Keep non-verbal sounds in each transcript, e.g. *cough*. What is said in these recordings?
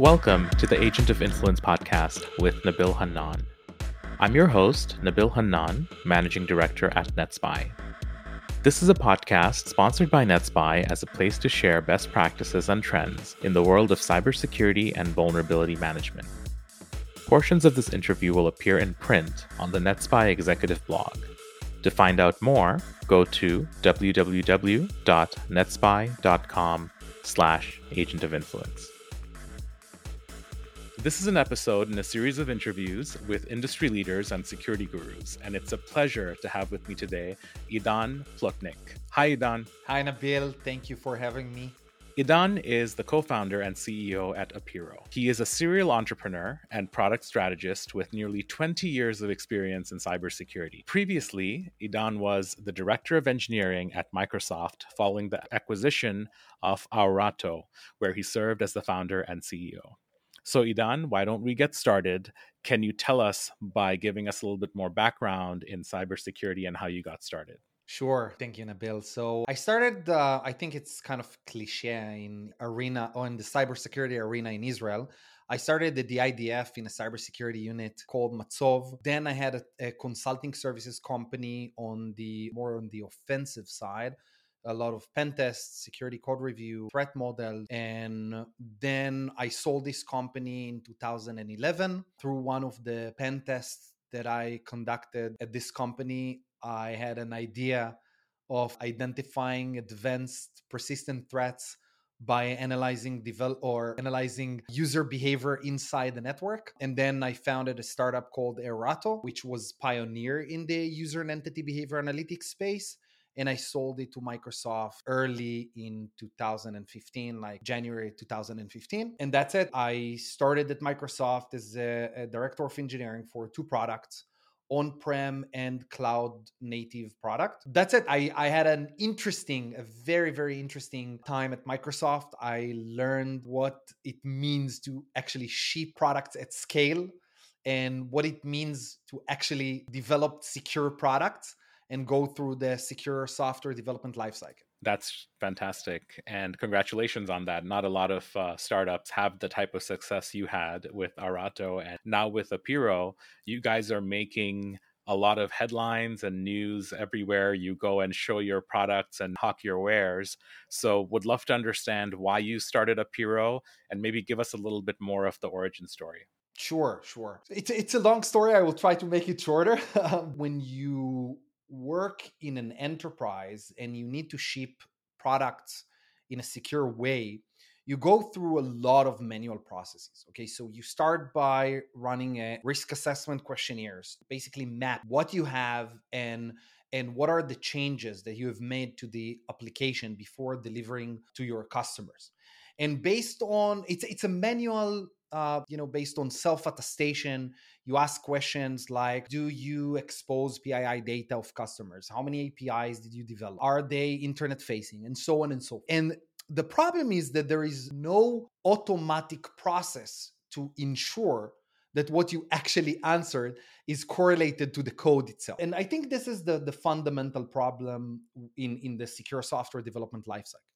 Welcome to the Agent of Influence podcast with Nabil Hannan. I'm your host, Nabil Hannan, Managing Director at NetSPI. This is a podcast sponsored by NetSPI as a place to share best practices and trends in the world of cybersecurity and vulnerability management. Portions of this interview will appear in print on the NetSPI executive blog. To find out more, go to www.netspi.com slash agent of influence. This is an episode in a series of interviews with industry leaders and security gurus, and it's a pleasure to have with me today Idan Plotnik. Hi, Idan. Hi, Nabil. Thank you for having me. Idan is the co founder and CEO at Apiiro. He is a serial entrepreneur and product strategist with nearly 20 years of experience in cybersecurity. Previously, Idan was the director of engineering at Microsoft following the acquisition of Aorato, where he served as the founder and CEO. So, Idan, why don't we get started? Can you tell us by giving us a little bit more background in cybersecurity and how you got started? Sure. Thank you, Nabil. So I started, uh, I think it's kind of cliche in arena or in the cybersecurity arena in Israel. I started at the IDF in a cybersecurity unit called Matzov. Then I had a, a consulting services company on the more on the offensive side a lot of pen tests, security code review, threat model. And then I sold this company in 2011 through one of the pen tests that I conducted at this company. I had an idea of identifying advanced persistent threats by analyzing develop or analyzing user behavior inside the network. And then I founded a startup called Aorato, which was pioneer in the user and entity behavior analytics space and I sold it to Microsoft early in 2015, like January 2015. And that's it. I started at Microsoft as a, a director of engineering for two products on-prem and cloud native product that's it I, I had an interesting a very very interesting time at microsoft i learned what it means to actually ship products at scale and what it means to actually develop secure products and go through the secure software development lifecycle. That's fantastic. And congratulations on that. Not a lot of uh, startups have the type of success you had with Aorato. And now with Apiiro, you guys are making a lot of headlines and news everywhere you go and show your products and hawk your wares. So, would love to understand why you started Apiiro and maybe give us a little bit more of the origin story. Sure, sure. It's it's a long story. I will try to make it shorter. *laughs* when you work in an enterprise and you need to ship products in a secure way, you go through a lot of manual processes. Okay, so you start by running a risk assessment questionnaires, basically map what you have and and what are the changes that you have made to the application before delivering to your customers. And based on it's it's a manual uh, you know, based on self attestation, you ask questions like Do you expose PII data of customers? How many APIs did you develop? Are they internet facing? And so on and so forth. And the problem is that there is no automatic process to ensure that what you actually answered is correlated to the code itself. And I think this is the, the fundamental problem in, in the secure software development lifecycle.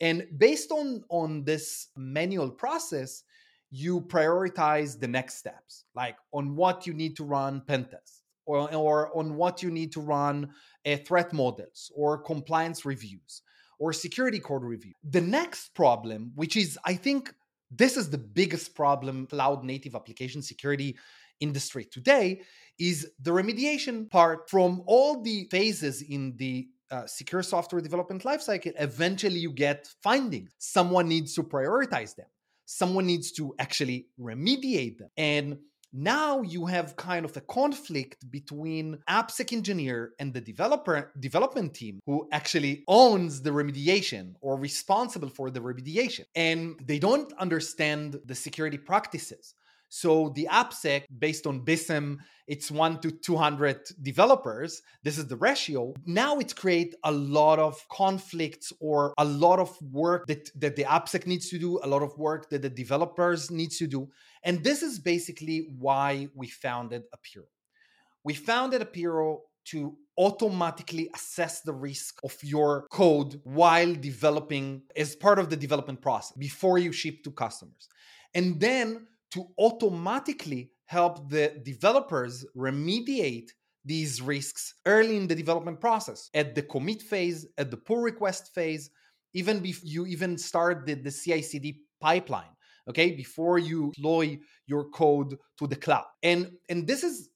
And based on, on this manual process, you prioritize the next steps, like on what you need to run pen tests or, or on what you need to run uh, threat models or compliance reviews or security code review. The next problem, which is, I think, this is the biggest problem cloud native application security industry today, is the remediation part from all the phases in the uh, secure software development lifecycle. Eventually, you get findings. Someone needs to prioritize them someone needs to actually remediate them. And now you have kind of a conflict between AppSec engineer and the developer development team who actually owns the remediation or responsible for the remediation. And they don't understand the security practices. So the AppSec, based on BSIMM, it's one to 200 developers. This is the ratio. Now it creates a lot of conflicts or a lot of work that, that the AppSec needs to do, a lot of work that the developers needs to do. And this is basically why we founded Apiiro. We founded Apiiro to automatically assess the risk of your code while developing as part of the development process before you ship to customers. And then to automatically help the developers remediate these risks early in the development process at the commit phase, at the pull request phase, even before you even start the, the CI CD pipeline, okay, before you deploy your code to the cloud. And, and this is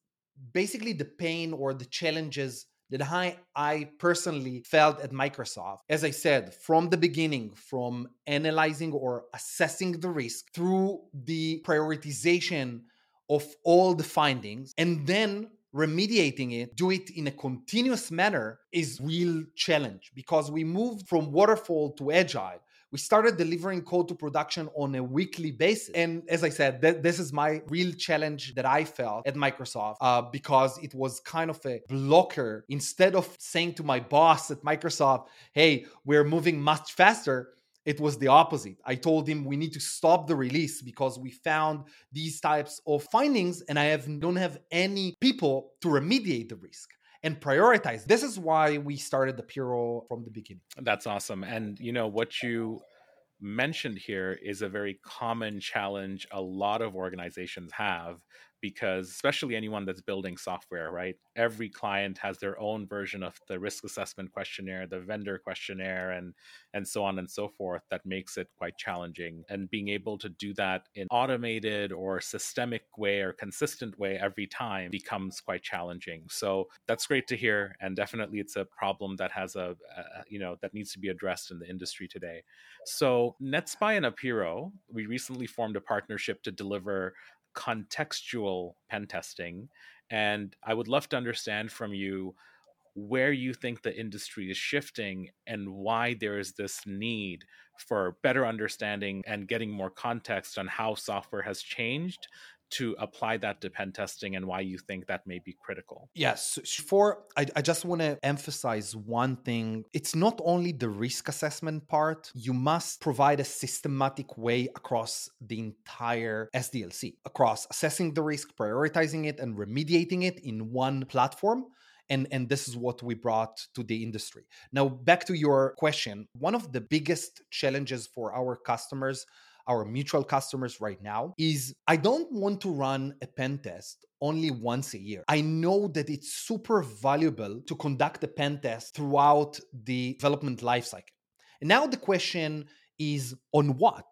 basically the pain or the challenges that I, I personally felt at Microsoft. As I said, from the beginning, from analyzing or assessing the risk through the prioritization of all the findings, and then remediating it, do it in a continuous manner is real challenge because we moved from waterfall to agile. We started delivering code to production on a weekly basis. And as I said, th- this is my real challenge that I felt at Microsoft uh, because it was kind of a blocker. Instead of saying to my boss at Microsoft, hey, we're moving much faster, it was the opposite. I told him we need to stop the release because we found these types of findings and I have don't have any people to remediate the risk and prioritize. This is why we started Apiiro from the beginning. That's awesome. And you know what you mentioned here is a very common challenge a lot of organizations have because especially anyone that's building software right? Every client has their own version of the risk assessment questionnaire the vendor questionnaire and and so on and so forth that makes it quite challenging. And being able to do that in automated or systemic way or consistent way every time becomes quite challenging. So that's great to hear and definitely it's a problem that has a, a you know that needs to be addressed in the industry today. So netspi and apiiro we recently formed a partnership to deliver contextual pen testing. And I would love to understand from you where you think the industry is shifting and why there is this need for better understanding and getting more context on how software has changed to apply that to pen testing and why you think that may be critical. Yes. For I, I just want to emphasize one thing. It's not only the risk assessment part, you must provide a systematic way across the entire SDLC, across assessing the risk, prioritizing it, and remediating it in one platform and and this is what we brought to the industry now back to your question one of the biggest challenges for our customers our mutual customers right now is I don't want to run a pen test only once a year. I know that it's super valuable to conduct a pen test throughout the development lifecycle. And now the question is on what?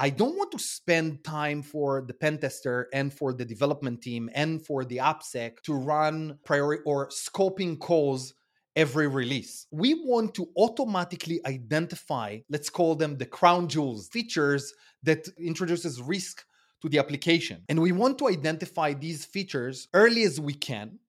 I don't want to spend time for the pen tester and for the development team and for the AppSec to run priority or scoping calls every release. We want to automatically identify, let's call them the crown jewels, features that introduces risk to the application. And we want to identify these features early as we can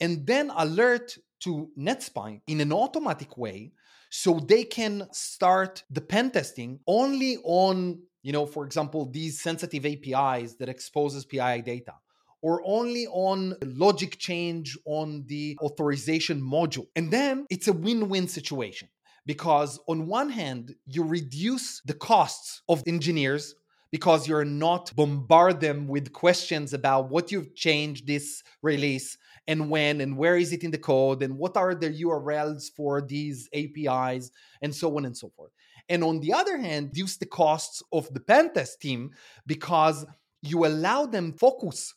and then alert to NetSPI in an automatic way so they can start the pen testing only on, you know, for example, these sensitive APIs that exposes PII data or only on logic change on the authorization module. And then it's a win win situation because, on one hand, you reduce the costs of engineers because you're not bombard them with questions about what you've changed this release and when and where is it in the code and what are the URLs for these APIs and so on and so forth. And on the other hand, reduce the costs of the pen test team because you allow them focus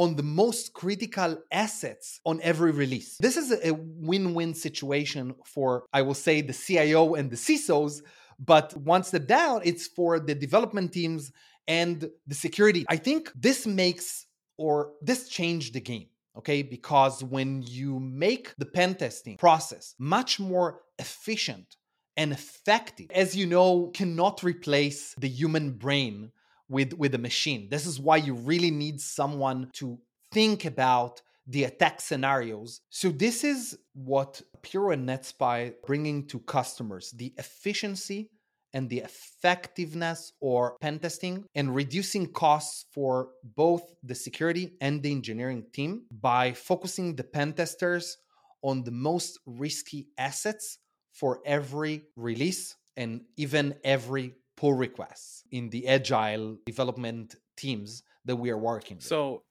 on the most critical assets on every release. This is a win win situation for, I will say, the CIO and the CISOs. But one step down, it's for the development teams and the security. I think this makes or this changed the game okay? Because when you make the pen testing process much more efficient and effective, as you know, cannot replace the human brain with with a machine. This is why you really need someone to think about the attack scenarios. So this is what pure and NetSPI bringing to customers: the efficiency and the effectiveness or pen testing and reducing costs for both the security and the engineering team by focusing the pen testers on the most risky assets for every release and even every pull requests in the agile development teams that we are working with. So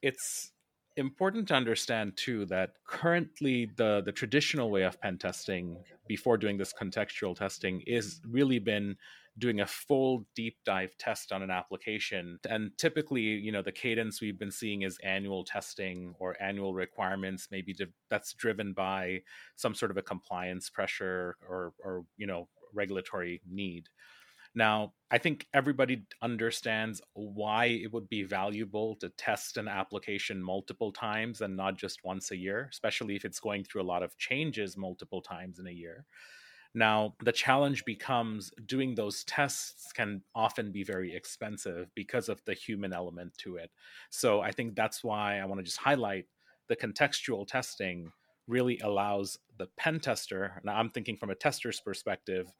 it's important to understand too that currently the the traditional way of pen testing before doing this contextual testing is really been doing a full deep dive test on an application and typically you know the cadence we've been seeing is annual testing or annual requirements maybe that's driven by some sort of a compliance pressure or or you know regulatory need now, I think everybody understands why it would be valuable to test an application multiple times and not just once a year, especially if it's going through a lot of changes multiple times in a year. Now, the challenge becomes doing those tests can often be very expensive because of the human element to it. So I think that's why I want to just highlight the contextual testing really allows the pen tester, now I'm thinking from a tester's perspective,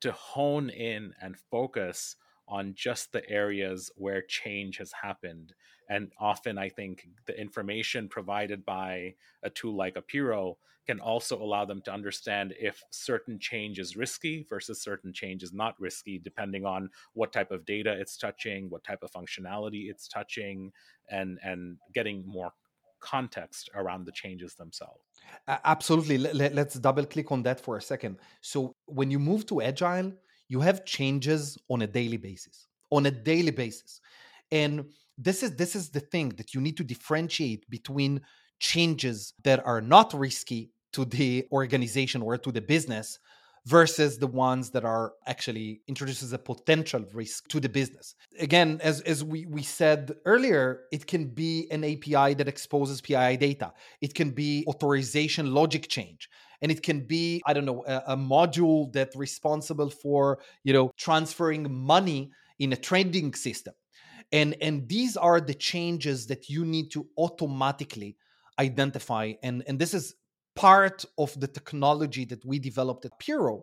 to hone in and focus on just the areas where change has happened. And often, I think the information provided by a tool like Apiiro can also allow them to understand if certain change is risky versus certain change is not risky, depending on what type of data it's touching, what type of functionality it's touching, and and getting more context around the changes themselves. Absolutely. Let, us double click on that for a second. So, when you move to agile, you have changes on a daily basis. On a daily basis. And this is this is the thing that you need to differentiate between changes that are not risky to the organization or to the business versus the ones that are actually introduces a potential risk to the business. Again, as, as we, we said earlier, it can be an API that exposes PII data. It can be authorization logic change. And it can be, I don't know, a, a module that's responsible for, you know, transferring money in a trading system. And, and these are the changes that you need to automatically identify. And, and this is part of the technology that we developed at Apiiro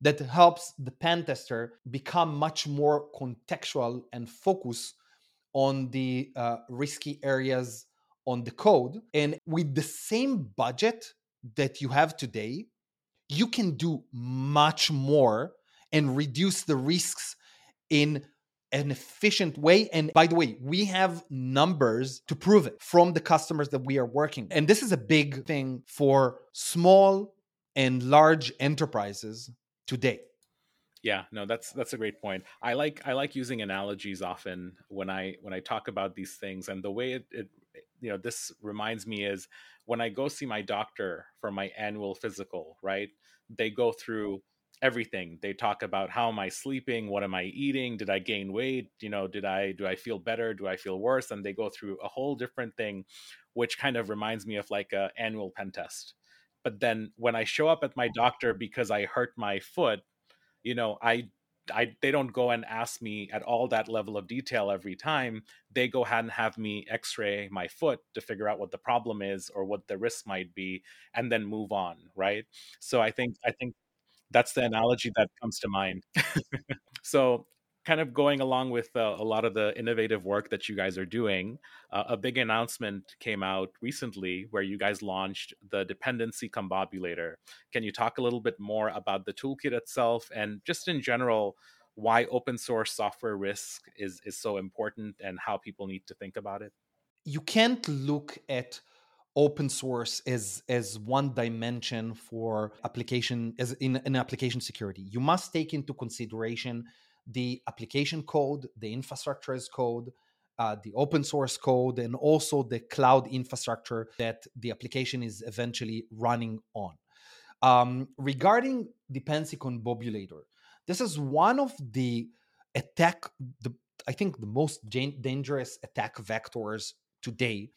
that helps the pen tester become much more contextual and focus on the uh, risky areas on the code. And with the same budget that you have today, you can do much more and reduce the risks in an efficient way. And by the way, we have numbers to prove it from the customers that we are working. And this is a big thing for small and large enterprises today. Yeah, no, that's that's a great point. I like I like using analogies often when I when I talk about these things, and the way it, it you know this reminds me is when I go see my doctor for my annual physical, right? They go through everything. They talk about how am i sleeping? What am i eating? Did i gain weight? You know did i do i feel better? Do i feel worse? And they go through a whole different thing which kind of reminds me of like a annual pen test. But then when i show up at my doctor because i hurt my foot you know i I they don't go and ask me at all that level of detail every time. They go ahead and have me x-ray my foot to figure out what the problem is or what the risk might be and then move on, right? So I think I think that's the analogy that comes to mind. *laughs* so, kind of going along with uh, a lot of the innovative work that you guys are doing, uh, a big announcement came out recently where you guys launched the dependency combobulator. Can you talk a little bit more about the toolkit itself and just in general? why open source software risk is is so important and how people need to think about it you can't look at open source as as one dimension for application as in an application security. You must take into consideration the application code the infrastructure as code uh, the open source code and also the cloud infrastructure that the application is eventually running on. Um, regarding dependency combobulator this is one of the attack the i think the most dangerous attack vectors today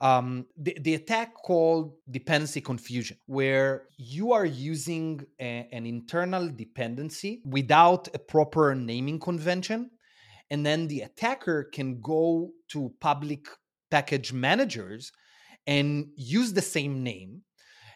um, the, the attack called dependency confusion, where you are using a, an internal dependency without a proper naming convention. And then the attacker can go to public package managers and use the same name.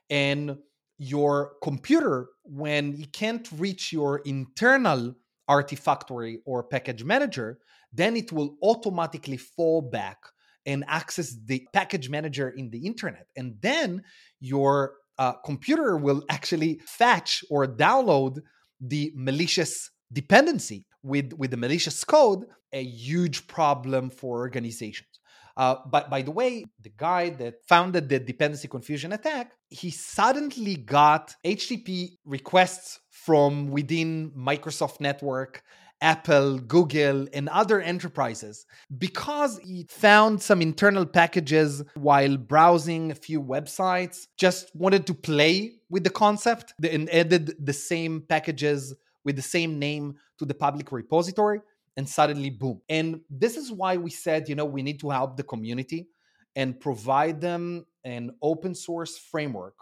And your computer, when it can't reach your internal artifactory or package manager, then it will automatically fall back and access the package manager in the internet. And then your uh, computer will actually fetch or download the malicious dependency with, with the malicious code, a huge problem for organizations. Uh, but by the way, the guy that founded the dependency confusion attack, he suddenly got HTTP requests from within Microsoft network Apple, Google, and other enterprises because he found some internal packages while browsing a few websites, just wanted to play with the concept and added the same packages with the same name to the public repository, and suddenly, boom. And this is why we said, you know, we need to help the community and provide them an open source framework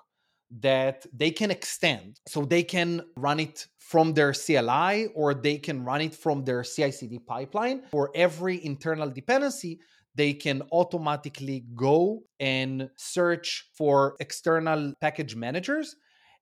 that they can extend. So they can run it from their CLI or they can run it from their CI CD pipeline. For every internal dependency, they can automatically go and search for external package managers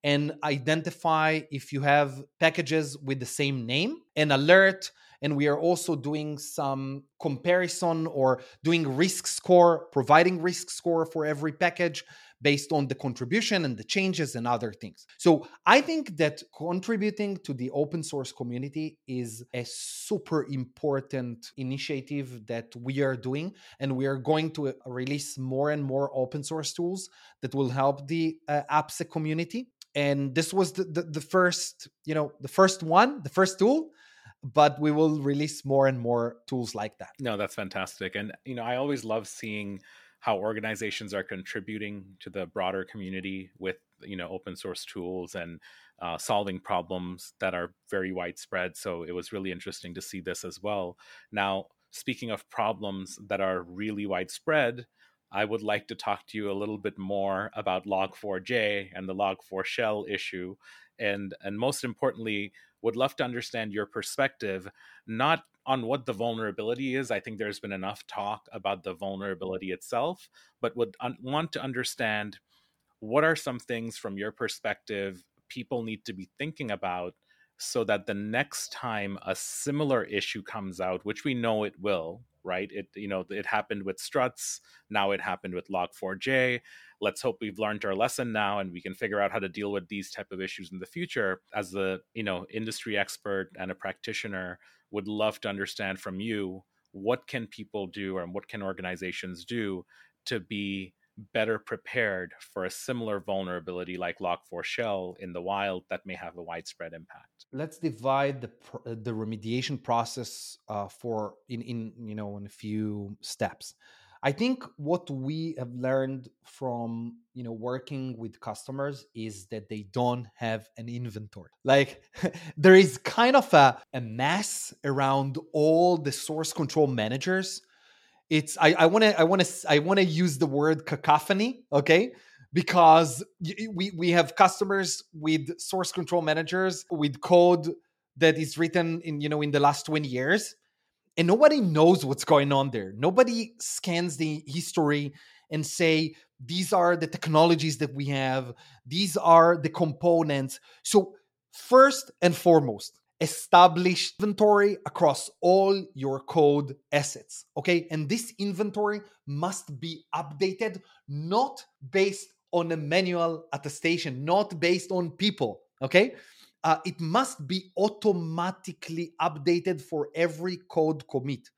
and identify if you have packages with the same name and alert. And we are also doing some comparison or doing risk score providing risk score for every package based on the contribution and the changes and other things. So I think that contributing to the open source community is a super important initiative that we are doing. And we are going to release more and more open source tools that will help the uh, AppSec community. And this was the, the, the first, you know, the first one, the first tool but we will release more and more tools like that. No, that's fantastic. And you know, I always love seeing how organizations are contributing to the broader community with you know open source tools and uh, solving problems that are very widespread. So it was really interesting to see this as well. Now speaking of problems that are really widespread i would like to talk to you a little bit more about log4j and the log4 shell issue. And and most importantly would love to understand your perspective not on what the vulnerability is. I think there's been enough talk about the mm-hmm. vulnerability itself, but would un- want to understand what are some things from your perspective people need to be thinking about so that the next time a similar issue comes out, which we know it will, right? It you know it happened with struts, now it happened with log4j. Let's hope we've learned our lesson now and we can figure out how to deal with these type of issues in the future. As the you know industry expert and a practitioner, would love to understand from you what can people do and what can organizations do to be better prepared for a similar vulnerability like log4 shell in the wild that may have a widespread impact? Let's divide the the remediation process uh, for in in you know in a few steps I think what we have learned from you know working with customers is that they don't have an inventory. Like *laughs* there is kind of a, a mess around all the source control managers. It's I want to I want to I want to use the word cacophony, okay? Because we we have customers with source control managers with code that is written in you know in the last 20 years and nobody knows what's going on there. Nobody scans the history and say these are the technologies that we have, these are the components. So first and foremost, establish inventory across all your code assets. Okay? And this inventory must be updated not based on a manual attestation, not based on people. Okay? Uh, it must be automatically updated for every code commit.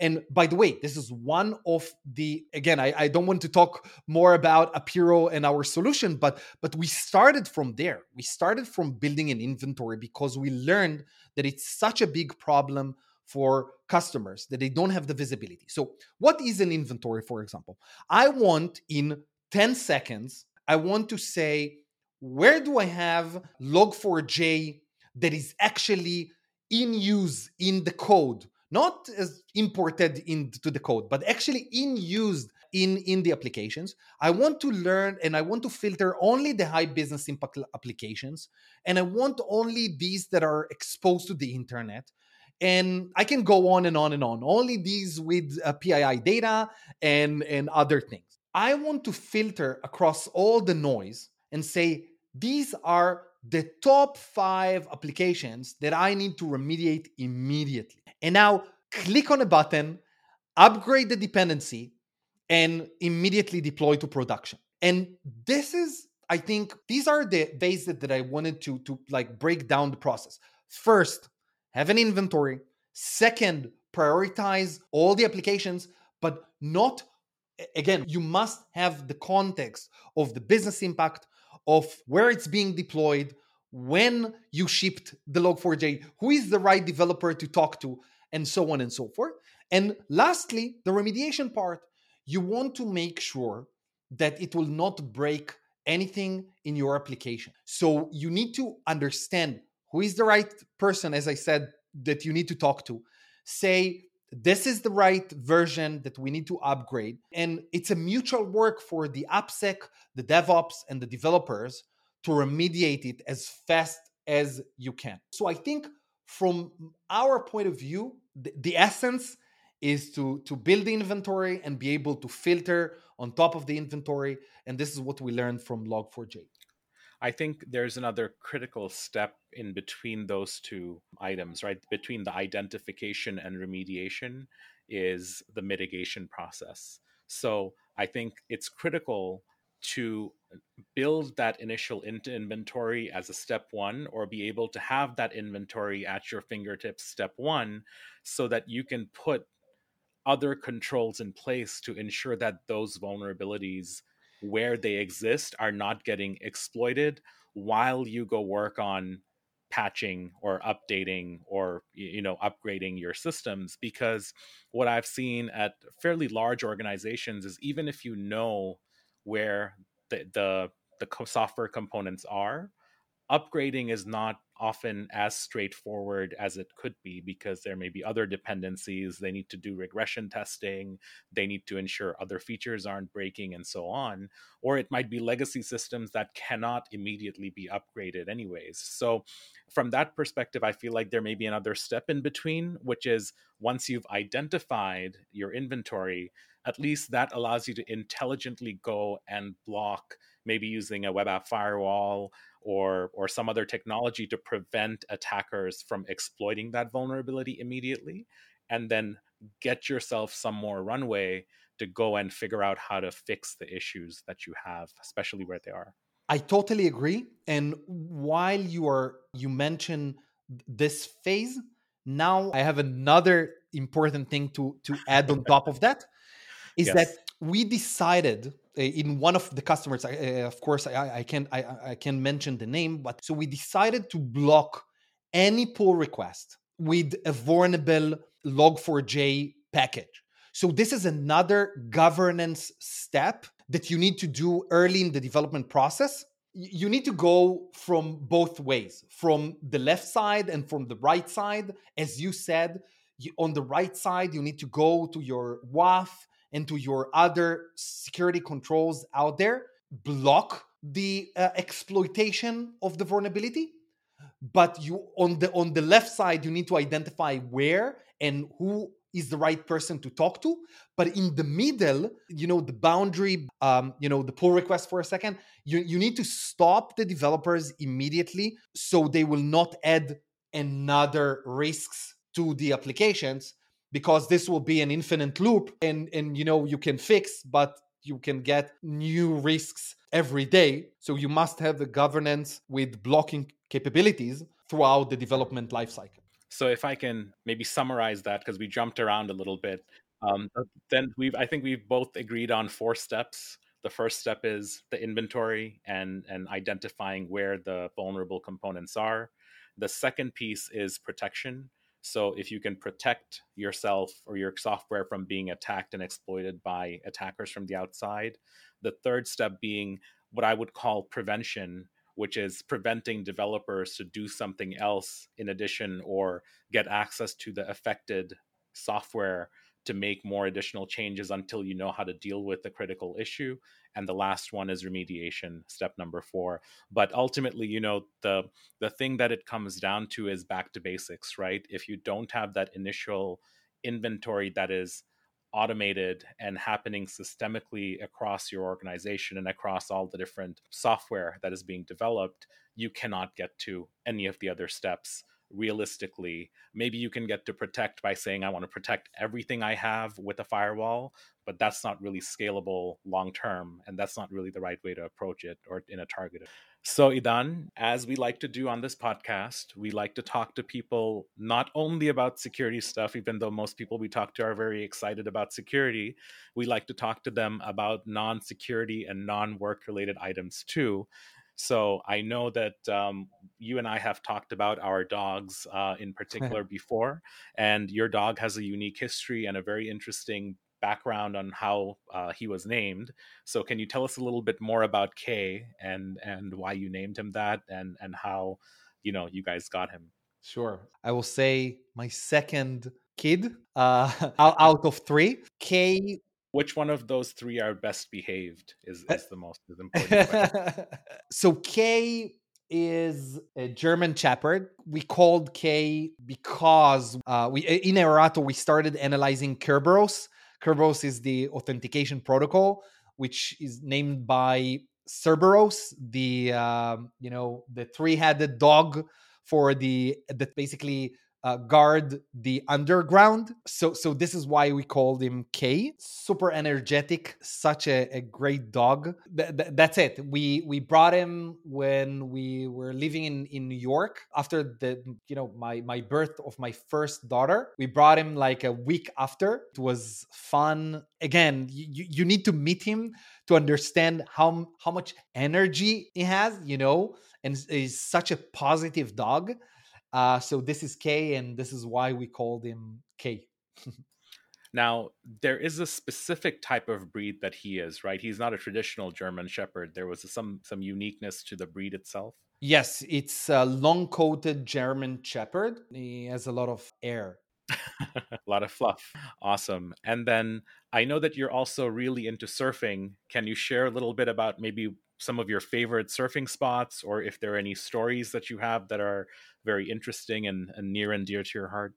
And by the way, this is one of the again, I, I, don't want to talk more about Apiiro and our solution, but but we started from there. We started from building an inventory because we learned that it's such a big problem for customers that they don't have the visibility. So, what is an inventory, for example? I want in 10 seconds, I want to say where do I have log4j that is actually in use in the code, not as imported into the code, but actually in use in, in the applications. I want to learn and I want to filter only the high business impact applications. And I want only these that are exposed to the internet. And I can go on and on and on. Only these with uh, PII data and, and other things. I want to filter across all the noise and say, these are the top five applications that I need to remediate immediately. And now click on a button, upgrade the dependency, and immediately deploy to production. And this is, I think, these are the ways that, that I wanted to, to like break down the process. First, have an inventory. Second, prioritize all the applications, but not again, you must have the context of the business impact of where it's being deployed, when you shipped the log4j, who is the right developer to talk to, and so on and so forth. And lastly, the remediation part, you want to make sure that it will not break anything in your application. So you need to understand who is the right person, as I said, that you need to talk to. Say, this is the right version that we need to upgrade. And it's a mutual work for the AppSec, the DevOps, and the developers to remediate it as fast as you can. So I think from our point of view, the, the essence is to to build the inventory and be able to filter on top of the inventory and this is what we learned from log4j I think there's another critical step in between those two items, right? Between the identification and remediation is the mitigation process. So I think it's critical to build that initial inventory as a step one or be able to have that inventory at your fingertips step one so that you can put other controls in place to ensure that those vulnerabilities where they exist are not getting exploited while you go work on patching or updating or you know upgrading your systems because what i've seen at fairly large organizations is even if you know where the the, the software components are upgrading is not often as straightforward as it could be because there may be other dependencies. They need to do regression testing, they need to ensure other features aren't breaking, and so on. Or it might be legacy systems that cannot immediately be upgraded, anyways. So, from that perspective, I feel like there may be another step in between, which is once you've identified your inventory, at least that allows you to intelligently go and block maybe using a web app firewall or or some other technology to prevent attackers from exploiting that vulnerability immediately and then get yourself some more runway to go and figure out how to fix the issues that you have especially where they are. I totally agree and while you are you mention this phase now i have another important thing to to add on top of that is yes. that we decided uh, in one of the customers uh, of course I, I can I, I can mention the name but so we decided to block any pull request with a vulnerable log4j package. So this is another governance step that you need to do early in the development process. You need to go from both ways from the left side and from the right side. As you said on the right side you need to go to your WAF and to your other security controls out there block the uh, exploitation of the vulnerability. But you on the on the left side you need to identify where and who is the right person to talk to. But in the middle you know the boundary um, you know the pull request for a second you, you need to stop the developers immediately so they will not add another risks to the applications because this will be an infinite loop and and you know you can fix but you can get new risks every day. So you must have the governance with blocking capabilities throughout the development lifecycle so if i can maybe summarize that because we jumped around a little bit um, then we've i think we've both agreed on four steps. The first step is the inventory and and identifying where the vulnerable components are. The second piece is protection so if you can protect yourself or your software from being attacked and exploited by attackers from the outside, the third step being what I would call prevention, which is preventing developers to do something else in addition or get access to the affected software to make more additional changes until you know how to deal with the critical issue. And the last one is remediation step number 4 but ultimately you know the the thing that it comes down to is back to basics right? If you don't have that initial inventory that is automated and happening systemically across your organization and across all the different software that is being developed you cannot get to any of the other steps realistically maybe you can get to protect by saying i want to protect everything i have with a firewall but that's not really scalable long term and that's not really the right way to approach it or in a targeted so, Idan, as we like to do on this podcast, we like to talk to people not only about security stuff, even though most people we talk to are very excited about security. We like to talk to them about non security and non work related items too. So, I know that um, you and I have talked about our dogs uh, in *laughs* particular before, and your dog has a unique history and a very interesting background on how uh, he was named. So, can you tell us a little bit more about Kay and and why you named him that, and and how you know you guys got him? Sure, I will say my second kid uh, *laughs* out of three. Kay. Which one of those three are best behaved is, is the most important *laughs* so Kay is a German Shepherd. We called Kay because uh, we in Aorato we started analyzing Kerberos, Kerberos is the authentication protocol, which is named by Cerberus, the uh, you know the three-headed dog for the that basically uh, guard the underground. So so this is why we called him K. Super energetic, such a, a great dog. Th- th- that's it. We we brought him when we were living in in New York after the you know my my birth of my first daughter. We brought him like a week after. It was fun. Again, you you need to meet him to understand how how much energy he has. You know, and he's such a positive dog uh, so this is K, and this is why we called him K. now, there is a specific type of breed that he is, right? He's not a traditional German Shepherd. There was some some uniqueness to the breed itself. Yes, it's a long-coated German Shepherd. He has a lot of air. *laughs* a lot of fluff. Awesome. And then I know that you're also really into surfing. Can you share a little bit about maybe some of your favorite surfing spots or if there are any stories that you have that are very interesting and, and near and dear to your heart?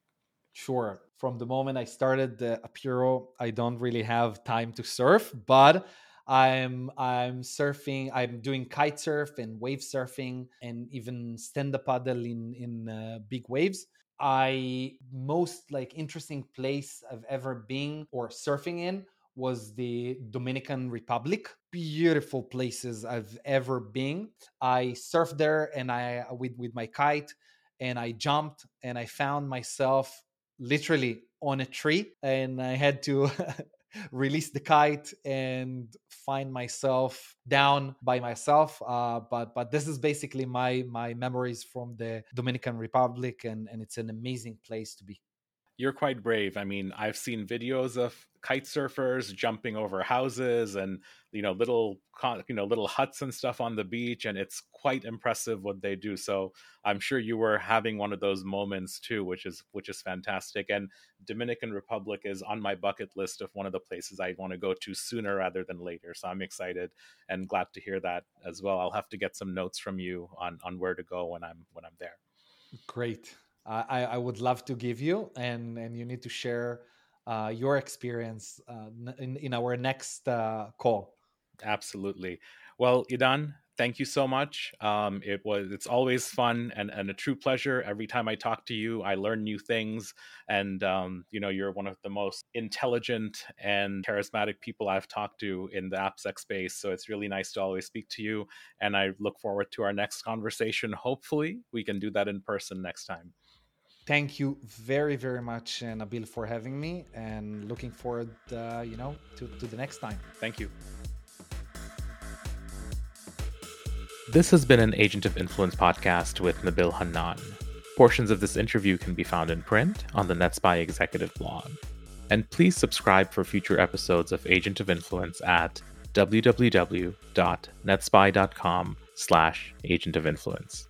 Sure. From the moment I started the Apiiro, I don't really have time to surf, but I'm I'm surfing. I'm doing kite surf and wave surfing, and even stand up paddle in in uh, big waves. I most like interesting place I've ever been or surfing in was the Dominican Republic. Beautiful places I've ever been. I surfed there and I with with my kite and I jumped and I found myself literally on a tree and I had to *laughs* release the kite and find myself down by myself uh, but but this is basically my my memories from the dominican republic and and it's an amazing place to be you're quite brave. I mean, I've seen videos of kite surfers jumping over houses and you know little you know little huts and stuff on the beach and it's quite impressive what they do. So i'm sure you were having one of those moments too which is which is fantastic. And dominican republic is on my bucket list of one of the places i want to go to sooner rather than later so i'm excited and glad to hear that as well. I'll have to get some notes from you on on where to go when i'm when i'm there. Great I, I would love to give you, and and you need to share uh, your experience uh, in in our next uh, call. Absolutely. Well, Idan, thank you so much. Um, it was it's always fun and, and a true pleasure. Every time I talk to you, I learn new things, and um, you know you're one of the most intelligent and charismatic people I've talked to in the AppSec space. So it's really nice to always speak to you, and I look forward to our next conversation. Hopefully, we can do that in person next time thank you very very much uh, nabil for having me and looking forward uh, you know to, to the next time. Thank you. This has been an agent of influence podcast with nabil hannan portions of this interview can be found in print on the netspi executive blog. And please subscribe for future episodes of agent of influence at www.netspi.com slash agent of influence